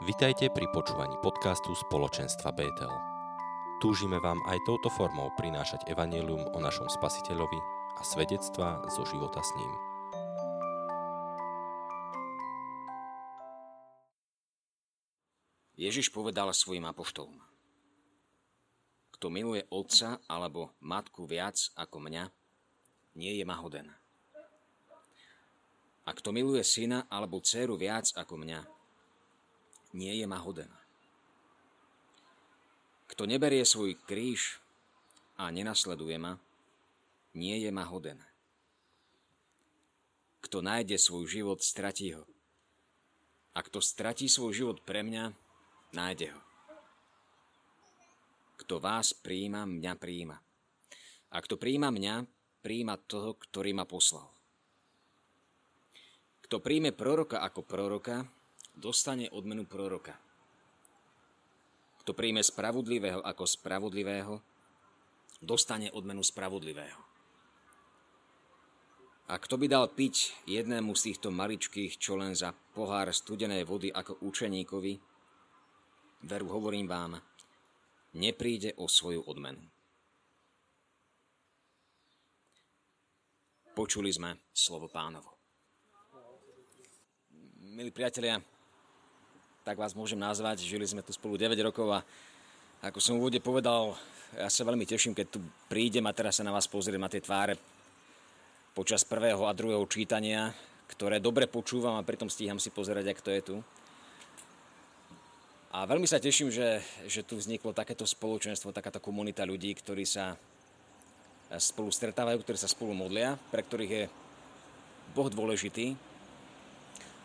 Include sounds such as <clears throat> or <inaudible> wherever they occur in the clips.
Vitajte pri počúvaní podcastu spoločenstva Betel. Túžime vám aj touto formou prinášať evanelium o našom spasiteľovi a svedectva zo života s ním. Ježiš povedal svojim apoštolom. Kto miluje otca alebo matku viac ako mňa, nie je mahoden. A kto miluje syna alebo dceru viac ako mňa, nie je ma hoden. Kto neberie svoj kríž a nenasleduje ma, nie je ma hoden. Kto nájde svoj život, stratí ho. A kto stratí svoj život pre mňa, nájde ho. Kto vás príjima, mňa príjima. A kto príjima mňa, príjima toho, ktorý ma poslal. Kto príjme proroka ako proroka, dostane odmenu proroka. Kto príjme spravodlivého ako spravodlivého, dostane odmenu spravodlivého. A kto by dal piť jednému z týchto maličkých, čo len za pohár studenej vody ako učeníkovi, veru hovorím vám, nepríde o svoju odmenu. Počuli sme slovo pánovo. Milí priatelia, tak vás môžem nazvať. Žili sme tu spolu 9 rokov a ako som v úvode povedal, ja sa veľmi teším, keď tu prídem a teraz sa na vás pozriem na tie tváre počas prvého a druhého čítania, ktoré dobre počúvam a pritom stíham si pozerať, ak to je tu. A veľmi sa teším, že, že tu vzniklo takéto spoločenstvo, takáto komunita ľudí, ktorí sa spolu stretávajú, ktorí sa spolu modlia, pre ktorých je Boh dôležitý,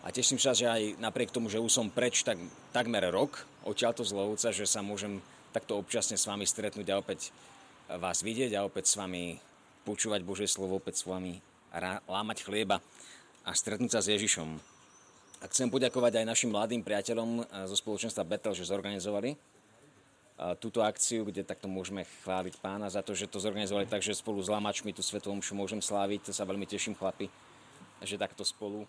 a teším sa, že aj napriek tomu, že už som preč tak, takmer rok odtiaľto z Lovca, že sa môžem takto občasne s vami stretnúť a opäť vás vidieť a opäť s vami počúvať Božie slovo, opäť s vami lámať chlieba a stretnúť sa s Ježišom. A chcem poďakovať aj našim mladým priateľom zo spoločenstva Betel, že zorganizovali túto akciu, kde takto môžeme chváliť pána za to, že to zorganizovali tak, že spolu s lamačmi tú svetovom môžem sláviť. To sa veľmi teším, chlapi, že takto spolu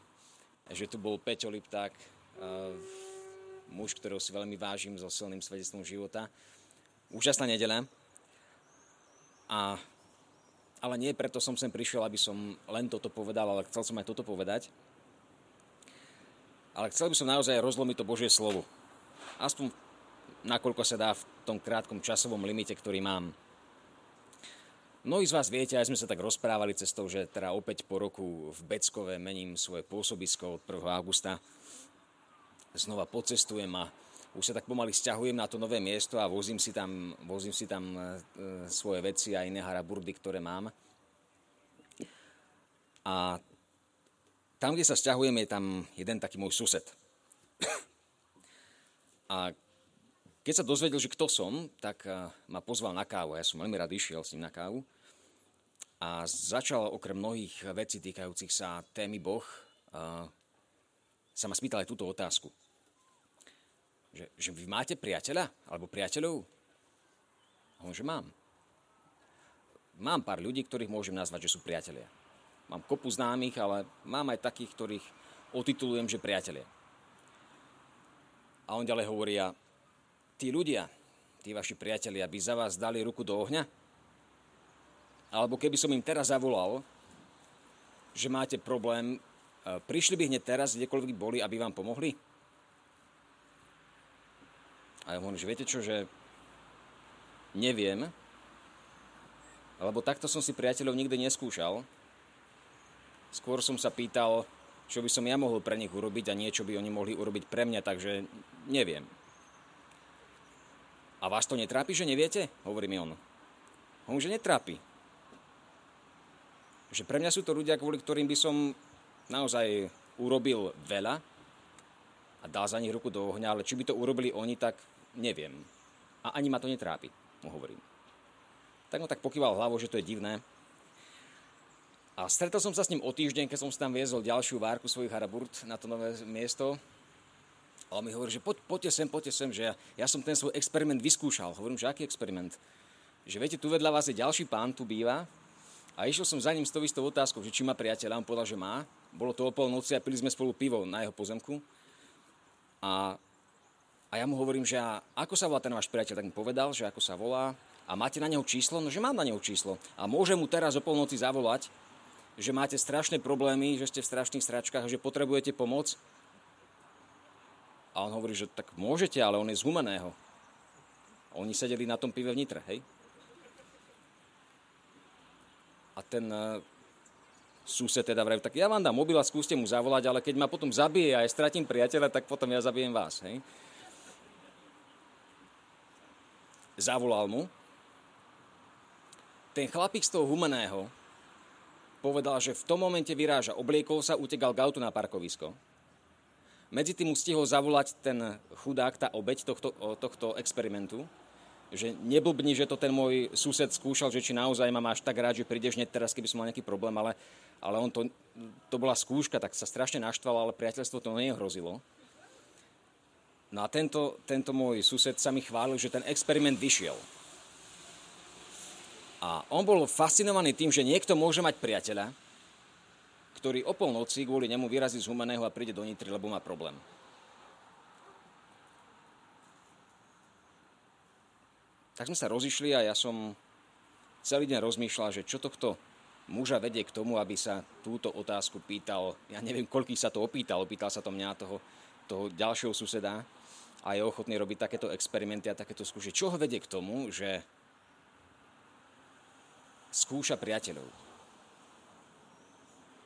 že tu bol Peťo Lipták, muž, ktorého si veľmi vážim so silným svedectvom života. Úžasná nedela. A, ale nie preto som sem prišiel, aby som len toto povedal, ale chcel som aj toto povedať. Ale chcel by som naozaj rozlomiť to Božie slovo. Aspoň nakoľko sa dá v tom krátkom časovom limite, ktorý mám. Mnohí z vás viete, aj sme sa tak rozprávali cestou, že teda opäť po roku v Beckove mením svoje pôsobisko od 1. augusta. Znova pocestujem a už sa tak pomaly stiahujem na to nové miesto a vozím si tam, vozím si tam e, svoje veci a iné haraburdy, ktoré mám. A tam, kde sa stiahujem, je tam jeden taký môj sused. <coughs> A keď sa dozvedel, že kto som, tak e, ma pozval na kávu. Ja som veľmi rád išiel s ním na kávu a začal okrem mnohých vecí týkajúcich sa témy Boh sa ma spýtal aj túto otázku. Že, že vy máte priateľa alebo priateľov? A on, že mám. Mám pár ľudí, ktorých môžem nazvať, že sú priatelia. Mám kopu známych, ale mám aj takých, ktorých otitulujem, že priatelia. A on ďalej hovorí, tí ľudia, tí vaši priatelia by za vás dali ruku do ohňa? Alebo keby som im teraz zavolal, že máte problém, e, prišli by hneď teraz, kdekoľvek boli, aby vám pomohli? A ja hovorím, že viete čo, že neviem, lebo takto som si priateľov nikdy neskúšal. Skôr som sa pýtal, čo by som ja mohol pre nich urobiť a niečo by oni mohli urobiť pre mňa, takže neviem. A vás to netrápi, že neviete? Hovorí mi on. Hovorím, že netrápi. Že pre mňa sú to ľudia, kvôli ktorým by som naozaj urobil veľa a dal za nich ruku do ohňa, ale či by to urobili oni, tak neviem. A ani ma to netrápi, mu hovorím. Tak no tak pokýval hlavou, že to je divné. A stretol som sa s ním o týždeň, keď som si tam viezol ďalšiu várku svojich haraburt na to nové miesto. A on mi hovorí, že poď, poďte sem, poďte sem, že ja, ja som ten svoj experiment vyskúšal. Hovorím, že aký experiment? Že viete, tu vedľa vás je ďalší pán, tu býva, a išiel som za ním s tou istou otázkou, že či má priateľa. On povedal, že má. Bolo to o polnoci a pili sme spolu pivo na jeho pozemku. A A ja mu hovorím, že a ako sa volá ten váš priateľ, tak mi povedal, že ako sa volá a máte na neho číslo, no že mám na neho číslo. A môžem mu teraz o polnoci zavolať, že máte strašné problémy, že ste v strašných sračkách, že potrebujete pomoc. A on hovorí, že tak môžete, ale on je z humeného. Oni sedeli na tom pive v Nitre, hej? A ten uh, sused teda vraví, tak ja vám dám mobil a skúste mu zavolať, ale keď ma potom zabije a ja stratím priateľa, tak potom ja zabijem vás, hej? zavolal mu. Ten chlapík z toho humeného povedal, že v tom momente vyráža, obliekol sa, utekal k autu na parkovisko. Medzi tým mu stihol zavolať ten chudák, tá obeď tohto, tohto experimentu, že neblbni, že to ten môj sused skúšal, že či naozaj ma máš tak rád, že prídeš hneď teraz, keby som mal nejaký problém, ale, ale on to, to bola skúška, tak sa strašne naštval, ale priateľstvo to nehrozilo. No a tento, tento môj sused sa mi chválil, že ten experiment vyšiel. A on bol fascinovaný tým, že niekto môže mať priateľa, ktorý o polnoci kvôli nemu vyrazí z Humaného a príde do Nitry, lebo má problém. Tak sme sa rozišli a ja som celý deň rozmýšľal, že čo tohto muža vedie k tomu, aby sa túto otázku pýtal. Ja neviem, koľký sa to opýtal, opýtal sa to mňa, toho, toho ďalšieho suseda a je ochotný robiť takéto experimenty a takéto skúšky. Čo ho vedie k tomu, že skúša priateľov?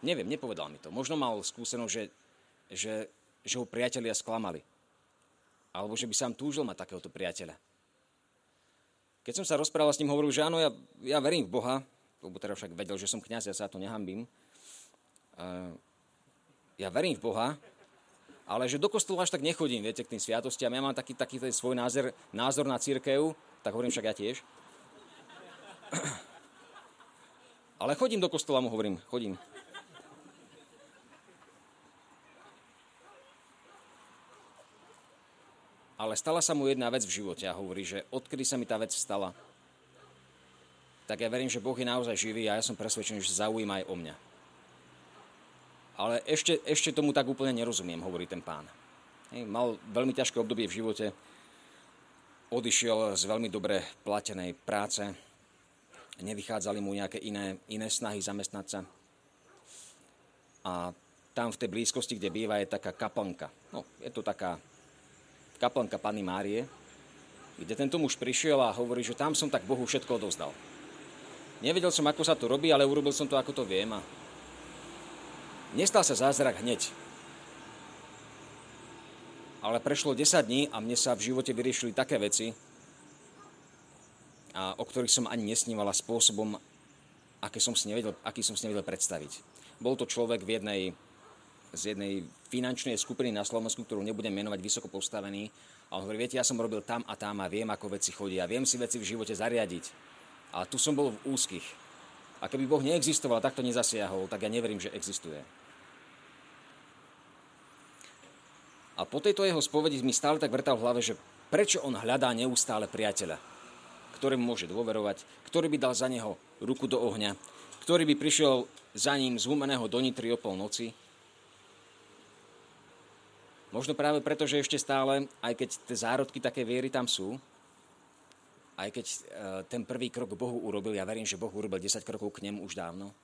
Neviem, nepovedal mi to. Možno mal skúsenosť, že, že, že ho priatelia sklamali. Alebo že by sám túžil mať takéhoto priateľa. Keď som sa rozprával s ním, hovoril, že áno, ja, ja verím v Boha, lebo teda však vedel, že som kniaz, ja sa to nehambím. Ja verím v Boha, ale že do kostola až tak nechodím, viete, k tým sviatostiam. Ja mám taký, taký ten svoj názor, názor na církev, tak hovorím však ja tiež. <clears throat> Ale chodím do kostola, mu hovorím, chodím. Ale stala sa mu jedna vec v živote a hovorí, že odkedy sa mi tá vec stala, tak ja verím, že Boh je naozaj živý a ja som presvedčený, že zaujíma aj o mňa. Ale ešte, ešte tomu tak úplne nerozumiem, hovorí ten pán. Hej, mal veľmi ťažké obdobie v živote, odišiel z veľmi dobre platenej práce, nevychádzali mu nejaké iné, iné snahy zamestnať sa. A tam v tej blízkosti, kde býva, je taká kaplnka. No, je to taká kaplnka Panny Márie, kde tento muž prišiel a hovorí, že tam som tak Bohu všetko odozdal. Nevedel som, ako sa to robí, ale urobil som to, ako to viem a Nestal sa zázrak hneď. Ale prešlo 10 dní a mne sa v živote vyriešili také veci, a o ktorých som ani nesnívala spôsobom, aký som si nevedel, aký som si nevedel predstaviť. Bol to človek v jednej, z jednej finančnej skupiny na Slovensku, ktorú nebudem menovať vysoko postavený. A on hovorí, viete, ja som robil tam a tam a viem, ako veci chodia. Viem si veci v živote zariadiť. A tu som bol v úzkých. A keby Boh neexistoval, takto nezasiahol, tak ja neverím, že existuje. A po tejto jeho spovedi mi stále tak vrtal v hlave, že prečo on hľadá neustále priateľa, ktorému môže dôverovať, ktorý by dal za neho ruku do ohňa, ktorý by prišiel za ním z humeného do o noci. Možno práve preto, že ešte stále, aj keď tie zárodky také viery tam sú, aj keď e, ten prvý krok Bohu urobil, ja verím, že Boh urobil 10 krokov k nemu už dávno,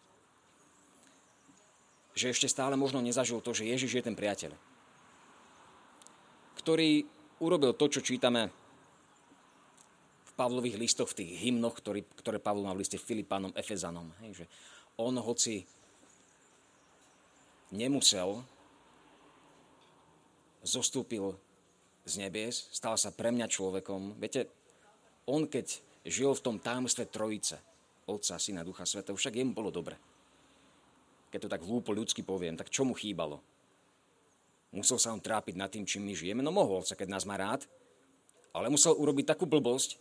že ešte stále možno nezažil to, že Ježiš je ten priateľ ktorý urobil to, čo čítame v Pavlových listoch, v tých hymnoch, ktorý, ktoré Pavlo má v liste Filipánom, Efezanom. Hej, že on, hoci nemusel, zostúpil z nebies, stal sa pre mňa človekom. Viete, on keď žil v tom tajomstve Trojice, Otca, Syna, Ducha Sveta, však jemu bolo dobre. Keď to tak hlúpo ľudsky poviem, tak čo mu chýbalo? Musel sa on trápiť nad tým, čím my žijeme? No mohol sa, keď nás má rád. Ale musel urobiť takú blbosť,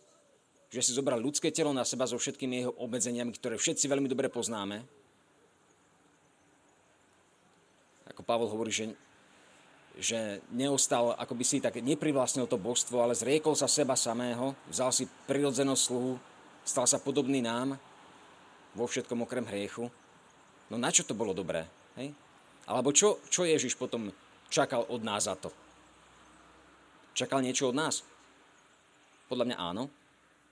že si zobral ľudské telo na seba so všetkými jeho obmedzeniami, ktoré všetci veľmi dobre poznáme. Ako Pavol hovorí, že, že neostal, ako by si tak neprivlastnil to božstvo, ale zriekol sa seba samého, vzal si prirodzenosť sluhu, stal sa podobný nám vo všetkom okrem hriechu. No na čo to bolo dobré? Hej? Alebo čo, čo Ježiš potom čakal od nás za to. Čakal niečo od nás? Podľa mňa áno,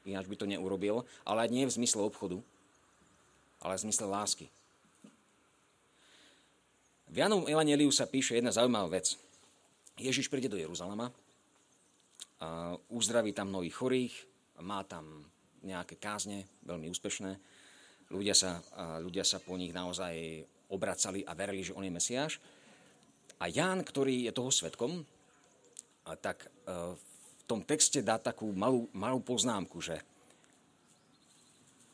ináč by to neurobil, ale nie v zmysle obchodu, ale v zmysle lásky. V Janom Evangeliu sa píše jedna zaujímavá vec. Ježiš príde do Jeruzalema, uzdraví tam mnohých chorých, má tam nejaké kázne, veľmi úspešné. Ľudia sa, ľudia sa po nich naozaj obracali a verili, že on je Mesiáš. A Ján, ktorý je toho svetkom, tak e, v tom texte dá takú malú, malú poznámku, že,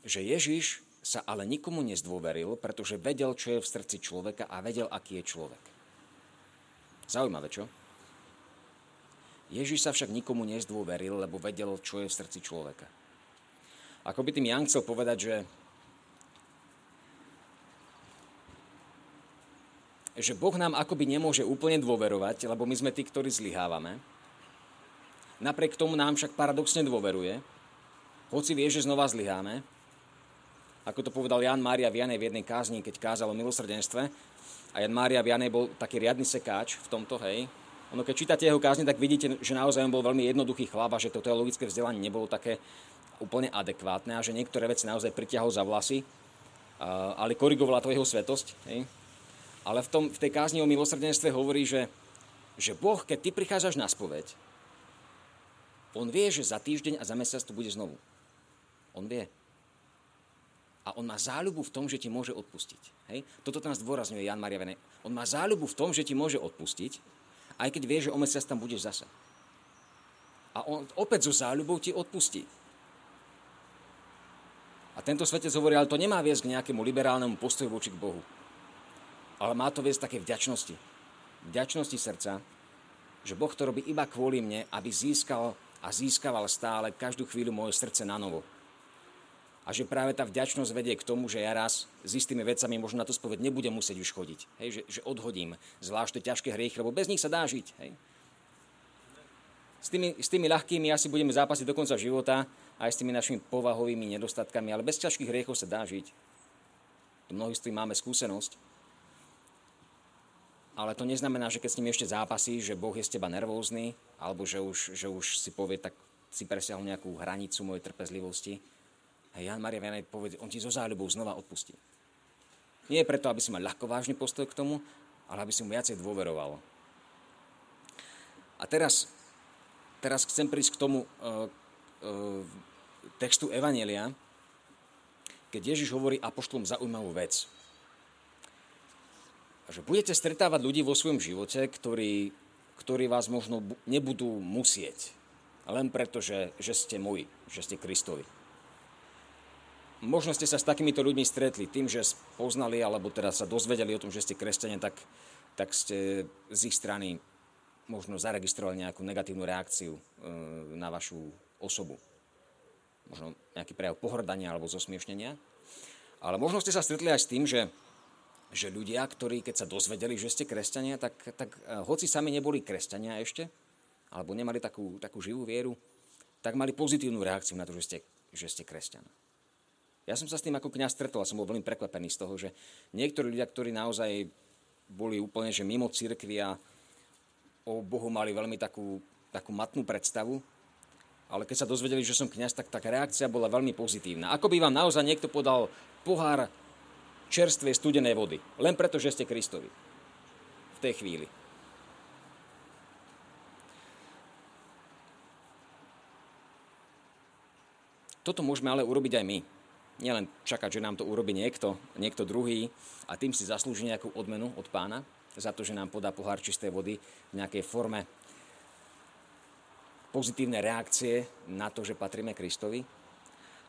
že Ježiš sa ale nikomu nezdôveril, pretože vedel, čo je v srdci človeka a vedel, aký je človek. Zaujímavé, čo? Ježiš sa však nikomu nezdôveril, lebo vedel, čo je v srdci človeka. Ako by tým Jan chcel povedať, že že Boh nám akoby nemôže úplne dôverovať, lebo my sme tí, ktorí zlyhávame. Napriek tomu nám však paradoxne dôveruje, hoci vie, že znova zlyháme. Ako to povedal Jan Mária Vianej v jednej kázni, keď kázal o milosrdenstve. A Jan Mária Vianej bol taký riadny sekáč v tomto, hej. Ono, keď čítate jeho kázne, tak vidíte, že naozaj on bol veľmi jednoduchý chlap a že to teologické vzdelanie nebolo také úplne adekvátne a že niektoré veci naozaj pritiahol za vlasy, ale korigovala to jeho svetosť. Hej. Ale v, tom, v tej kázni o milosrdenstve hovorí, že, že Boh, keď ty prichádzaš na spoveď, on vie, že za týždeň a za mesiac tu bude znovu. On vie. A on má záľubu v tom, že ti môže odpustiť. Hej? Toto tam zdôrazňuje Jan Maria Vene. On má záľubu v tom, že ti môže odpustiť, aj keď vie, že o mesiac tam budeš zase. A on opäť so záľubou ti odpustí. A tento svetec hovorí, ale to nemá viesť k nejakému liberálnemu postoju voči k Bohu ale má to viesť také vďačnosti. Vďačnosti srdca, že Boh to robí iba kvôli mne, aby získal a získaval stále každú chvíľu moje srdce na novo. A že práve tá vďačnosť vedie k tomu, že ja raz s istými vecami možno na to spoveď nebudem musieť už chodiť. Hej, že, že odhodím zvlášť tie ťažké hriechy, lebo bez nich sa dá žiť. Hej. S, tými, s tými ľahkými asi budeme zápasiť do konca života, aj s tými našimi povahovými nedostatkami, ale bez ťažkých hriechov sa dá žiť. Mnohí s tým máme skúsenosť ale to neznamená, že keď s ním ešte zápasí, že Boh je z teba nervózny, alebo že už, že už si povie, tak si presiahol nejakú hranicu mojej trpezlivosti. A Jan Maria Vianney povie, on ti zo záľubou znova odpustí. Nie je preto, aby si mal ľahko vážny postoj k tomu, ale aby si mu viacej dôveroval. A teraz, teraz chcem prísť k tomu uh, uh, textu Evanelia, keď Ježiš hovorí apoštolom zaujímavú vec že budete stretávať ľudí vo svojom živote, ktorí, ktorí vás možno nebudú musieť. Len preto, že, že ste moji, že ste Kristovi. Možno ste sa s takýmito ľuďmi stretli tým, že poznali alebo teda sa dozvedeli o tom, že ste kresťania, tak, tak ste z ich strany možno zaregistrovali nejakú negatívnu reakciu e, na vašu osobu. Možno nejaký prejav pohrdania alebo zosmiešnenia. Ale možno ste sa stretli aj s tým, že že ľudia, ktorí keď sa dozvedeli, že ste kresťania, tak, tak e, hoci sami neboli kresťania ešte, alebo nemali takú, takú živú vieru, tak mali pozitívnu reakciu na to, že ste, že ste kresťan. Ja som sa s tým ako kňaz stretol a som bol veľmi prekvapený z toho, že niektorí ľudia, ktorí naozaj boli úplne že mimo církvy a o Bohu mali veľmi takú, takú matnú predstavu, ale keď sa dozvedeli, že som kňaz, tak tá reakcia bola veľmi pozitívna. Ako by vám naozaj niekto podal pohár čerstvej studenej vody. Len preto, že ste Kristovi. V tej chvíli. Toto môžeme ale urobiť aj my. Nielen čakať, že nám to urobí niekto, niekto druhý a tým si zaslúži nejakú odmenu od pána za to, že nám podá pohár čistej vody v nejakej forme pozitívne reakcie na to, že patríme Kristovi.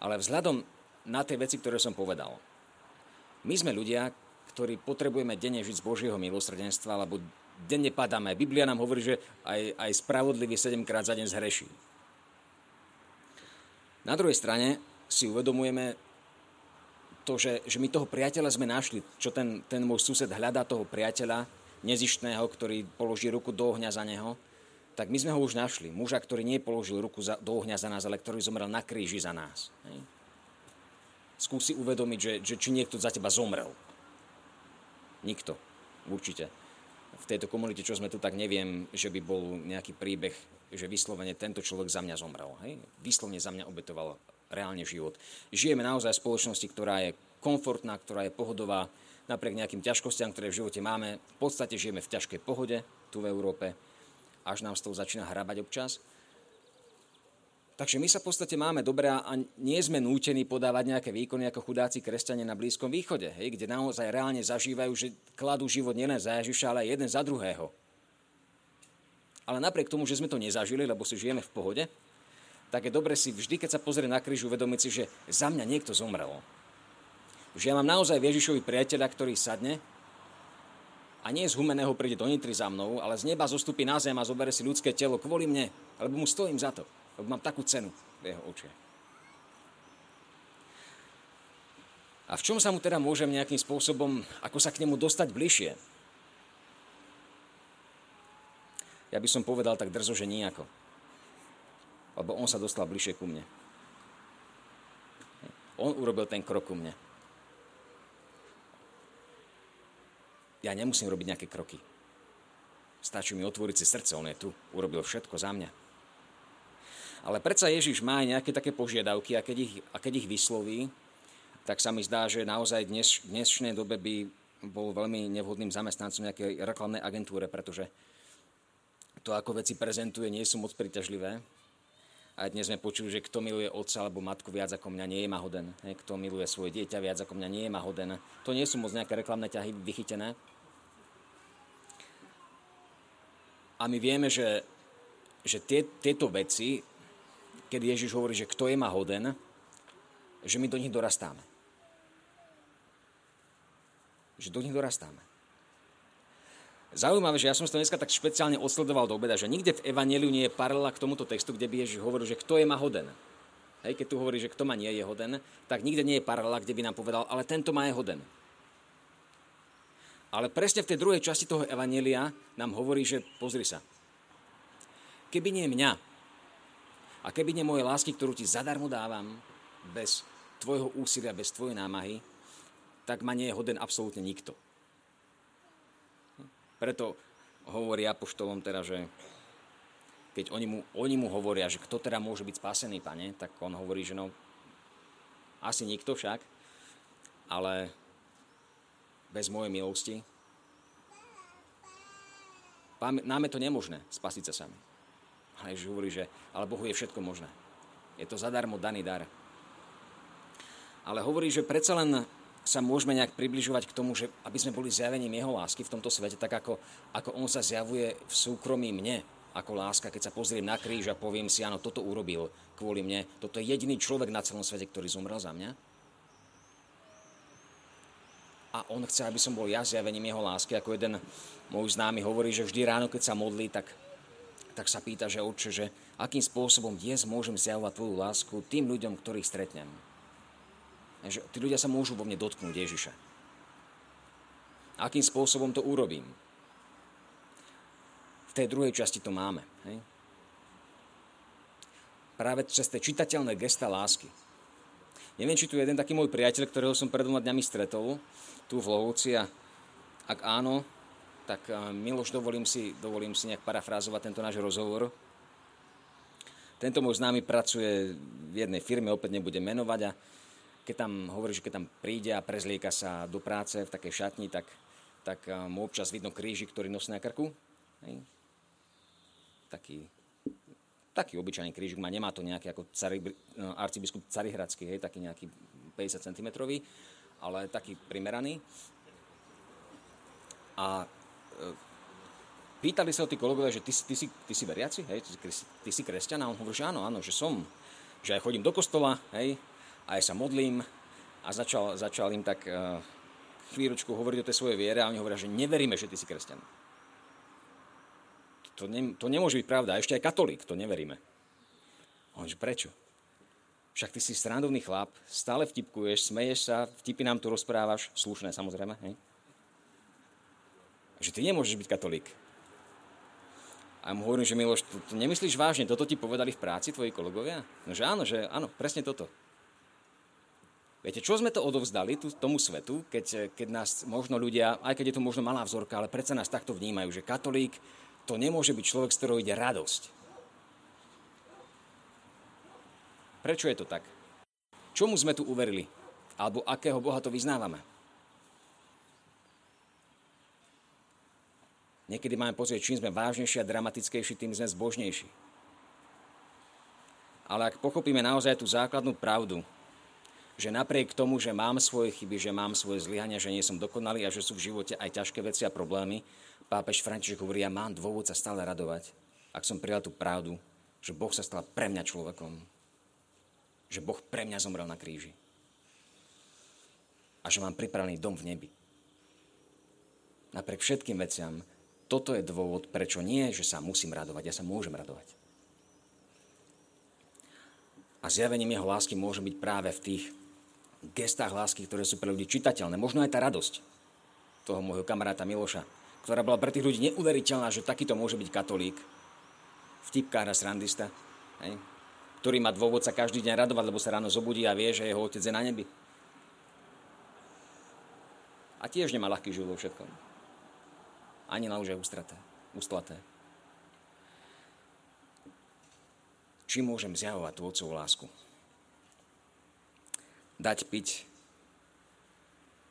Ale vzhľadom na tie veci, ktoré som povedal, my sme ľudia, ktorí potrebujeme denne žiť z Božieho milosrdenstva, lebo denne padáme. Biblia nám hovorí, že aj, aj spravodlivý 7 krát za deň zhreší. Na druhej strane si uvedomujeme to, že, že my toho priateľa sme našli, čo ten, ten môj sused hľadá toho priateľa nezištného, ktorý položí ruku do ohňa za neho, tak my sme ho už našli. Muža, ktorý nie položil ruku za, do ohňa za nás, ale ktorý zomrel na kríži za nás. Hej skúsi uvedomiť, že, že či niekto za teba zomrel. Nikto. Určite. V tejto komunite, čo sme tu, tak neviem, že by bol nejaký príbeh že vyslovene tento človek za mňa zomrel. Hej? Vyslovene za mňa obetoval reálne život. Žijeme naozaj v spoločnosti, ktorá je komfortná, ktorá je pohodová, napriek nejakým ťažkostiam, ktoré v živote máme. V podstate žijeme v ťažkej pohode tu v Európe, až nám z toho začína hrabať občas. Takže my sa v podstate máme dobré a nie sme nútení podávať nejaké výkony ako chudáci kresťania na Blízkom východe, hej, kde naozaj reálne zažívajú, že kladú život nielen za Ježiša, ale aj jeden za druhého. Ale napriek tomu, že sme to nezažili, lebo si žijeme v pohode, tak je dobre si vždy, keď sa pozrie na kríž, uvedomiť si, že za mňa niekto zomrel. Že ja mám naozaj Ježišovi priateľa, ktorý sadne a nie z humeného príde do nitry za mnou, ale z neba zostupí na zem a zobere si ľudské telo kvôli mne, lebo mu stojím za to lebo mám takú cenu v jeho očiach. A v čom sa mu teda môžem nejakým spôsobom, ako sa k nemu dostať bližšie? Ja by som povedal tak drzo, že nijako. Lebo on sa dostal bližšie ku mne. On urobil ten krok ku mne. Ja nemusím robiť nejaké kroky. Stačí mi otvoriť si srdce, on je tu. Urobil všetko za mňa. Ale predsa Ježiš má aj nejaké také požiadavky a keď ich, a keď ich vysloví, tak sa mi zdá, že naozaj dnes, v dnešnej dobe by bol veľmi nevhodným zamestnancom nejakej reklamnej agentúre, pretože to, ako veci prezentuje, nie sú moc príťažlivé. A dnes sme počuli, že kto miluje otca alebo matku viac ako mňa, nie je mahoden. Kto miluje svoje dieťa viac ako mňa, nie je mahoden. To nie sú moc nejaké reklamné ťahy vychytené. A my vieme, že, že tie, tieto veci keď Ježiš hovorí, že kto je ma hoden, že my do nich dorastáme. Že do nich dorastáme. Zaujímavé, že ja som to dneska tak špeciálne odsledoval do obeda, že nikde v Evangeliu nie je paralela k tomuto textu, kde by Ježiš hovoril, že kto je ma hoden. Hej, keď tu hovorí, že kto ma nie je hoden, tak nikde nie je paralela, kde by nám povedal, ale tento ma je hoden. Ale presne v tej druhej časti toho Evanelia nám hovorí, že pozri sa, keby nie mňa, a keby nie moje lásky, ktorú ti zadarmo dávam, bez tvojho úsilia, bez tvojej námahy, tak ma nie je hoden absolútne nikto. Preto hovorí apoštolom teda, že keď oni mu, oni mu hovoria, že kto teda môže byť spasený, pane, tak on hovorí, že no, asi nikto však, ale bez mojej milosti nám je to nemožné spasiť sa sami. A Ježiš hovorí, že ale Bohu je všetko možné. Je to zadarmo daný dar. Ale hovorí, že predsa len sa môžeme nejak približovať k tomu, že aby sme boli zjavením Jeho lásky v tomto svete, tak ako, ako On sa zjavuje v súkromí mne ako láska, keď sa pozriem na kríž a poviem si, áno, toto urobil kvôli mne. Toto je jediný človek na celom svete, ktorý zomrel za mňa. A on chce, aby som bol ja zjavením jeho lásky, ako jeden môj známy hovorí, že vždy ráno, keď sa modlí, tak tak sa pýta, že oče, že akým spôsobom dnes môžem zjavovať tvoju lásku tým ľuďom, ktorých stretnem. Že tí ľudia sa môžu vo mne dotknúť Ježiša. Akým spôsobom to urobím? V tej druhej časti to máme. Hej? Práve cez tie čitateľné gesta lásky. Neviem, či tu je jeden taký môj priateľ, ktorého som pred dvoma dňami stretol, tu v Lovúci a ak áno, tak eh, Miloš, dovolím si, dovolím si nejak parafrázovať tento náš rozhovor. Tento môj známy pracuje v jednej firme, opäť nebudem menovať a keď tam hovorí, že keď tam príde a prezlieka sa do práce v takej šatni, tak, tak eh, mu občas vidno kríži, ktorý nosí na krku. Hej. Taký, taký obyčajný krížik má, nemá to nejaký ako cari, eh, arcibiskup Carihradský, hej, taký nejaký 50 cm, ale taký primeraný. A pýtali sa o tí kolegovia, že ty, ty, si, ty si veriaci, hej, ty, ty si kresťan? A on hovorí, že áno, áno, že som. Že aj chodím do kostola, hej, a aj sa modlím. A začal, začal im tak uh, chvíľočku hovoriť o tej svojej viere a oni hovoria, že neveríme, že ty si kresťan. To, ne, to nemôže byť pravda. A ešte aj katolík, to neveríme. On že prečo? Však ty si srandovný chlap, stále vtipkuješ, smeješ sa, vtipy nám tu rozprávaš, slušné samozrejme, hej? že ty nemôžeš byť katolík. A mu hovorím, že Miloš, to, to nemyslíš vážne, toto ti povedali v práci tvoji kolegovia? No že áno, že áno, presne toto. Viete, čo sme to odovzdali tu, tomu svetu, keď, keď nás možno ľudia, aj keď je to možno malá vzorka, ale predsa nás takto vnímajú, že katolík to nemôže byť človek, z ktorého ide radosť. Prečo je to tak? Čomu sme tu uverili? Alebo akého Boha to vyznávame? Niekedy máme pocit, čím sme vážnejší a dramatickejší, tým sme zbožnejší. Ale ak pochopíme naozaj tú základnú pravdu, že napriek tomu, že mám svoje chyby, že mám svoje zlyhania, že nie som dokonalý a že sú v živote aj ťažké veci a problémy, pápež František hovorí, ja mám dôvod sa stále radovať, ak som prijal tú pravdu, že Boh sa stal pre mňa človekom. Že Boh pre mňa zomrel na kríži. A že mám pripravený dom v nebi. Napriek všetkým veciam, toto je dôvod, prečo nie, že sa musím radovať, ja sa môžem radovať. A zjavením jeho lásky môže byť práve v tých gestách lásky, ktoré sú pre ľudí čitateľné. Možno aj tá radosť toho môjho kamaráta Miloša, ktorá bola pre tých ľudí neuveriteľná, že takýto môže byť katolík, vtipkár a srandista, hej? ktorý má dôvod sa každý deň radovať, lebo sa ráno zobudí a vie, že jeho otec je na nebi. A tiež nemá ľahký život vo všetkom ani na už ústraté, ústlaté. Či môžem zjavovať tú otcovú lásku? Dať piť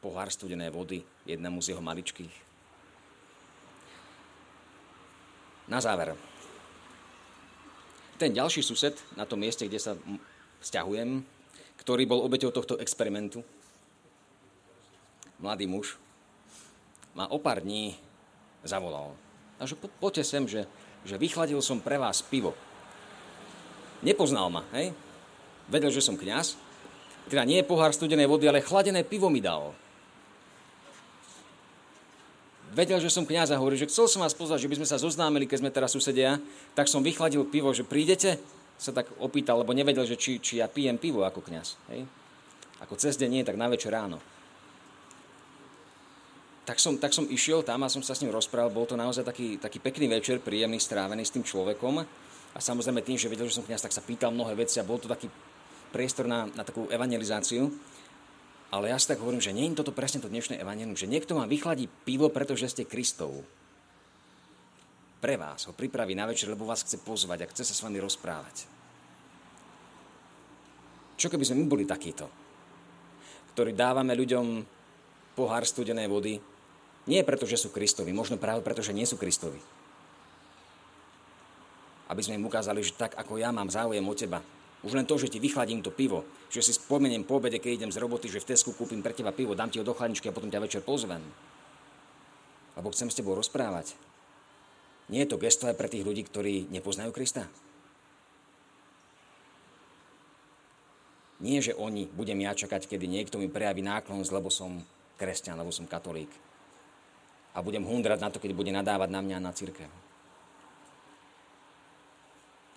pohár studené vody jednému z jeho maličkých. Na záver. Ten ďalší sused na tom mieste, kde sa vzťahujem, ktorý bol obeťou tohto experimentu, mladý muž, má o pár dní zavolal. Takže po, poďte sem, že, že vychladil som pre vás pivo. Nepoznal ma, hej? Vedel, že som kňaz. Teda nie pohár studenej vody, ale chladené pivo mi dal. Vedel, že som kňaz a hovorí, že chcel som vás pozvať, že by sme sa zoznámili, keď sme teraz susedia, tak som vychladil pivo, že prídete? Sa tak opýtal, lebo nevedel, že či, či ja pijem pivo ako kňaz. Hej? Ako cez deň nie, tak na večer ráno tak som, tak som išiel tam a som sa s ním rozprával. Bol to naozaj taký, taký pekný večer, príjemný, strávený s tým človekom. A samozrejme tým, že vedel, že som kniaz, tak sa pýtal mnohé veci a bol to taký priestor na, na takú evangelizáciu. Ale ja si tak hovorím, že nie je toto presne to dnešné evangelium, že niekto vám vychladí pivo, pretože ste Kristov. Pre vás ho pripraví na večer, lebo vás chce pozvať a chce sa s vami rozprávať. Čo keby sme my boli takíto, ktorí dávame ľuďom pohár studenej vody nie preto, že sú Kristovi, možno práve preto, že nie sú Kristovi. Aby sme im ukázali, že tak ako ja mám záujem o teba, už len to, že ti vychladím to pivo, že si spomeniem po obede, keď idem z roboty, že v Tesku kúpim pre teba pivo, dám ti ho do chladničky a potom ťa večer pozvem. Lebo chcem s tebou rozprávať. Nie je to gesto aj pre tých ľudí, ktorí nepoznajú Krista? Nie, že oni budem ja čakať, kedy niekto mi prejaví náklon, lebo som kresťan, lebo som katolík a budem hundrať na to, keď bude nadávať na mňa a na církev.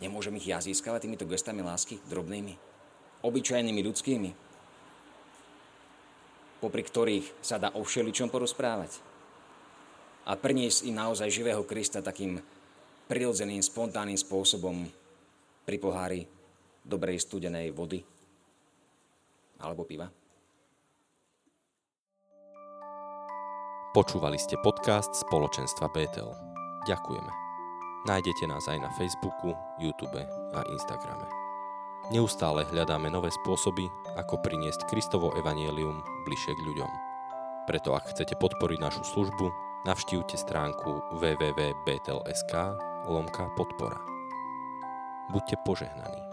Nemôžem ich ja získavať týmito gestami lásky, drobnými, obyčajnými ľudskými, popri ktorých sa dá o všeličom porozprávať. A priniesť im naozaj živého Krista takým prirodzeným, spontánnym spôsobom pri pohári dobrej studenej vody alebo piva. Počúvali ste podcast spoločenstva Betel. Ďakujeme. Nájdete nás aj na Facebooku, YouTube a Instagrame. Neustále hľadáme nové spôsoby, ako priniesť Kristovo evanielium bližšie k ľuďom. Preto ak chcete podporiť našu službu, navštívte stránku www.betel.sk lomka podpora. Buďte požehnaní.